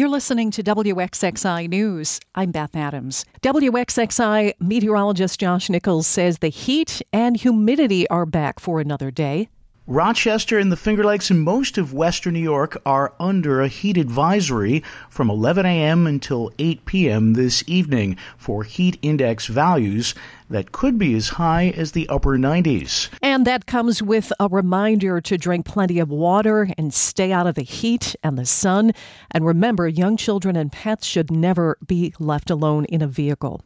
You're listening to WXXI News. I'm Beth Adams. WXXI meteorologist Josh Nichols says the heat and humidity are back for another day. Rochester and the Finger Lakes and most of western New York are under a heat advisory from 11 a.m. until 8 p.m. this evening for heat index values that could be as high as the upper 90s. And that comes with a reminder to drink plenty of water and stay out of the heat and the sun. And remember, young children and pets should never be left alone in a vehicle.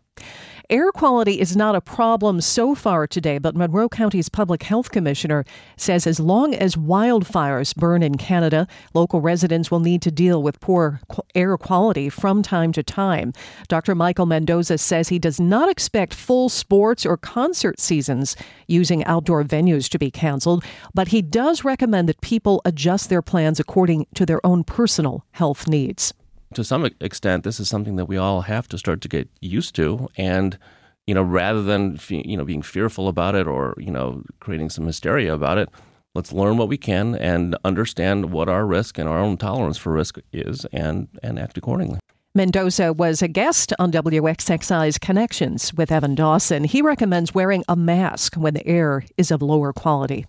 Air quality is not a problem so far today, but Monroe County's public health commissioner says as long as wildfires burn in Canada, local residents will need to deal with poor air quality from time to time. Dr. Michael Mendoza says he does not expect full sports or concert seasons using outdoor venues to be canceled, but he does recommend that people adjust their plans according to their own personal health needs to some extent, this is something that we all have to start to get used to. And, you know, rather than, you know, being fearful about it or, you know, creating some hysteria about it, let's learn what we can and understand what our risk and our own tolerance for risk is and, and act accordingly. Mendoza was a guest on WXXI's Connections with Evan Dawson. He recommends wearing a mask when the air is of lower quality.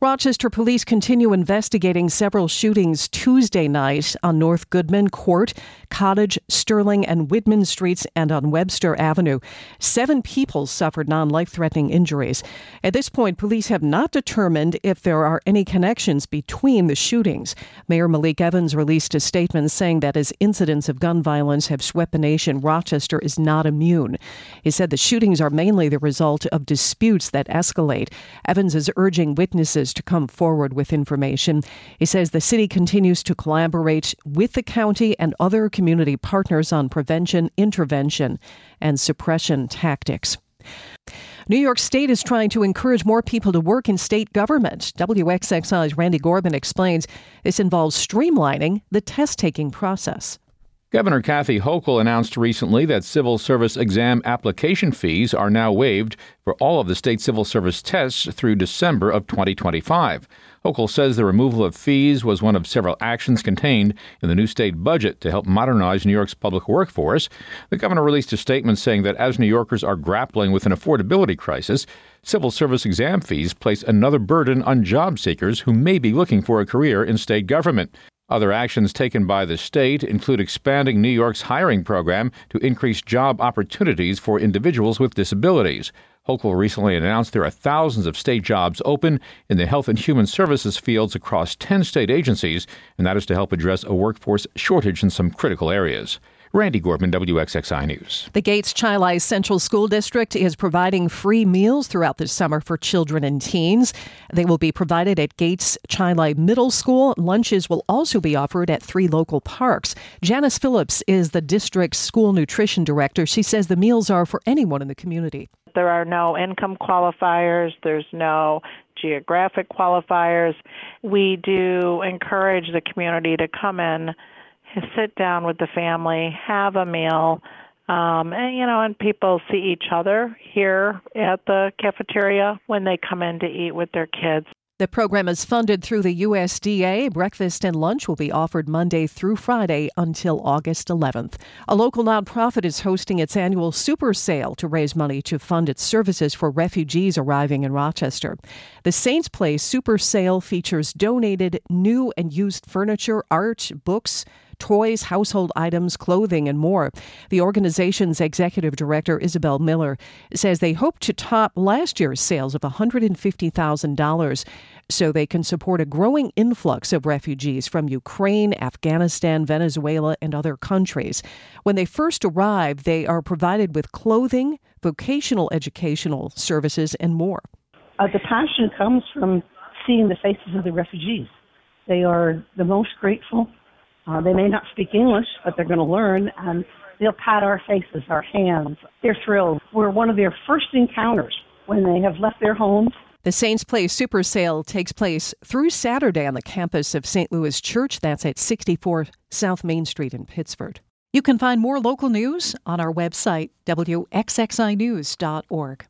Rochester police continue investigating several shootings Tuesday night on North Goodman Court, Cottage, Sterling, and Whitman Streets, and on Webster Avenue. Seven people suffered non life threatening injuries. At this point, police have not determined if there are any connections between the shootings. Mayor Malik Evans released a statement saying that as incidents of gun violence have swept the nation, Rochester is not immune. He said the shootings are mainly the result of disputes that escalate. Evans is urging witnesses to come forward with information. He says the city continues to collaborate with the county and other community partners on prevention, intervention, and suppression tactics. New York State is trying to encourage more people to work in state government. WXXI's Randy Gorbman explains this involves streamlining the test taking process. Governor Kathy Hochul announced recently that civil service exam application fees are now waived for all of the state civil service tests through December of 2025. Hochul says the removal of fees was one of several actions contained in the new state budget to help modernize New York's public workforce. The governor released a statement saying that as New Yorkers are grappling with an affordability crisis, civil service exam fees place another burden on job seekers who may be looking for a career in state government. Other actions taken by the state include expanding New York's hiring program to increase job opportunities for individuals with disabilities. Hochul recently announced there are thousands of state jobs open in the health and human services fields across 10 state agencies, and that is to help address a workforce shortage in some critical areas. Randy Gorbman, WXXI News. The Gates Chili Central School District is providing free meals throughout the summer for children and teens. They will be provided at Gates Chili Middle School. Lunches will also be offered at three local parks. Janice Phillips is the district's school nutrition director. She says the meals are for anyone in the community. There are no income qualifiers, there's no geographic qualifiers. We do encourage the community to come in sit down with the family, have a meal, um, and you know, and people see each other here at the cafeteria when they come in to eat with their kids. The program is funded through the USDA. Breakfast and lunch will be offered Monday through Friday until August 11th. A local nonprofit is hosting its annual super sale to raise money to fund its services for refugees arriving in Rochester. The Saints Place super sale features donated new and used furniture, art, books, toys, household items, clothing, and more. The organization's executive director, Isabel Miller, says they hope to top last year's sales of $150,000 so they can support a growing influx of refugees from Ukraine, Afghanistan, Venezuela, and other countries. When they first arrive, they are provided with clothing, vocational educational services, and more. Uh, the passion comes from seeing the faces of the refugees. They are the most grateful uh, they may not speak English, but they're going to learn, and they'll pat our faces, our hands. They're thrilled. We're one of their first encounters when they have left their homes. The Saints Place Super Sale takes place through Saturday on the campus of St. Louis Church. That's at 64 South Main Street in Pittsford. You can find more local news on our website, wxxinews.org.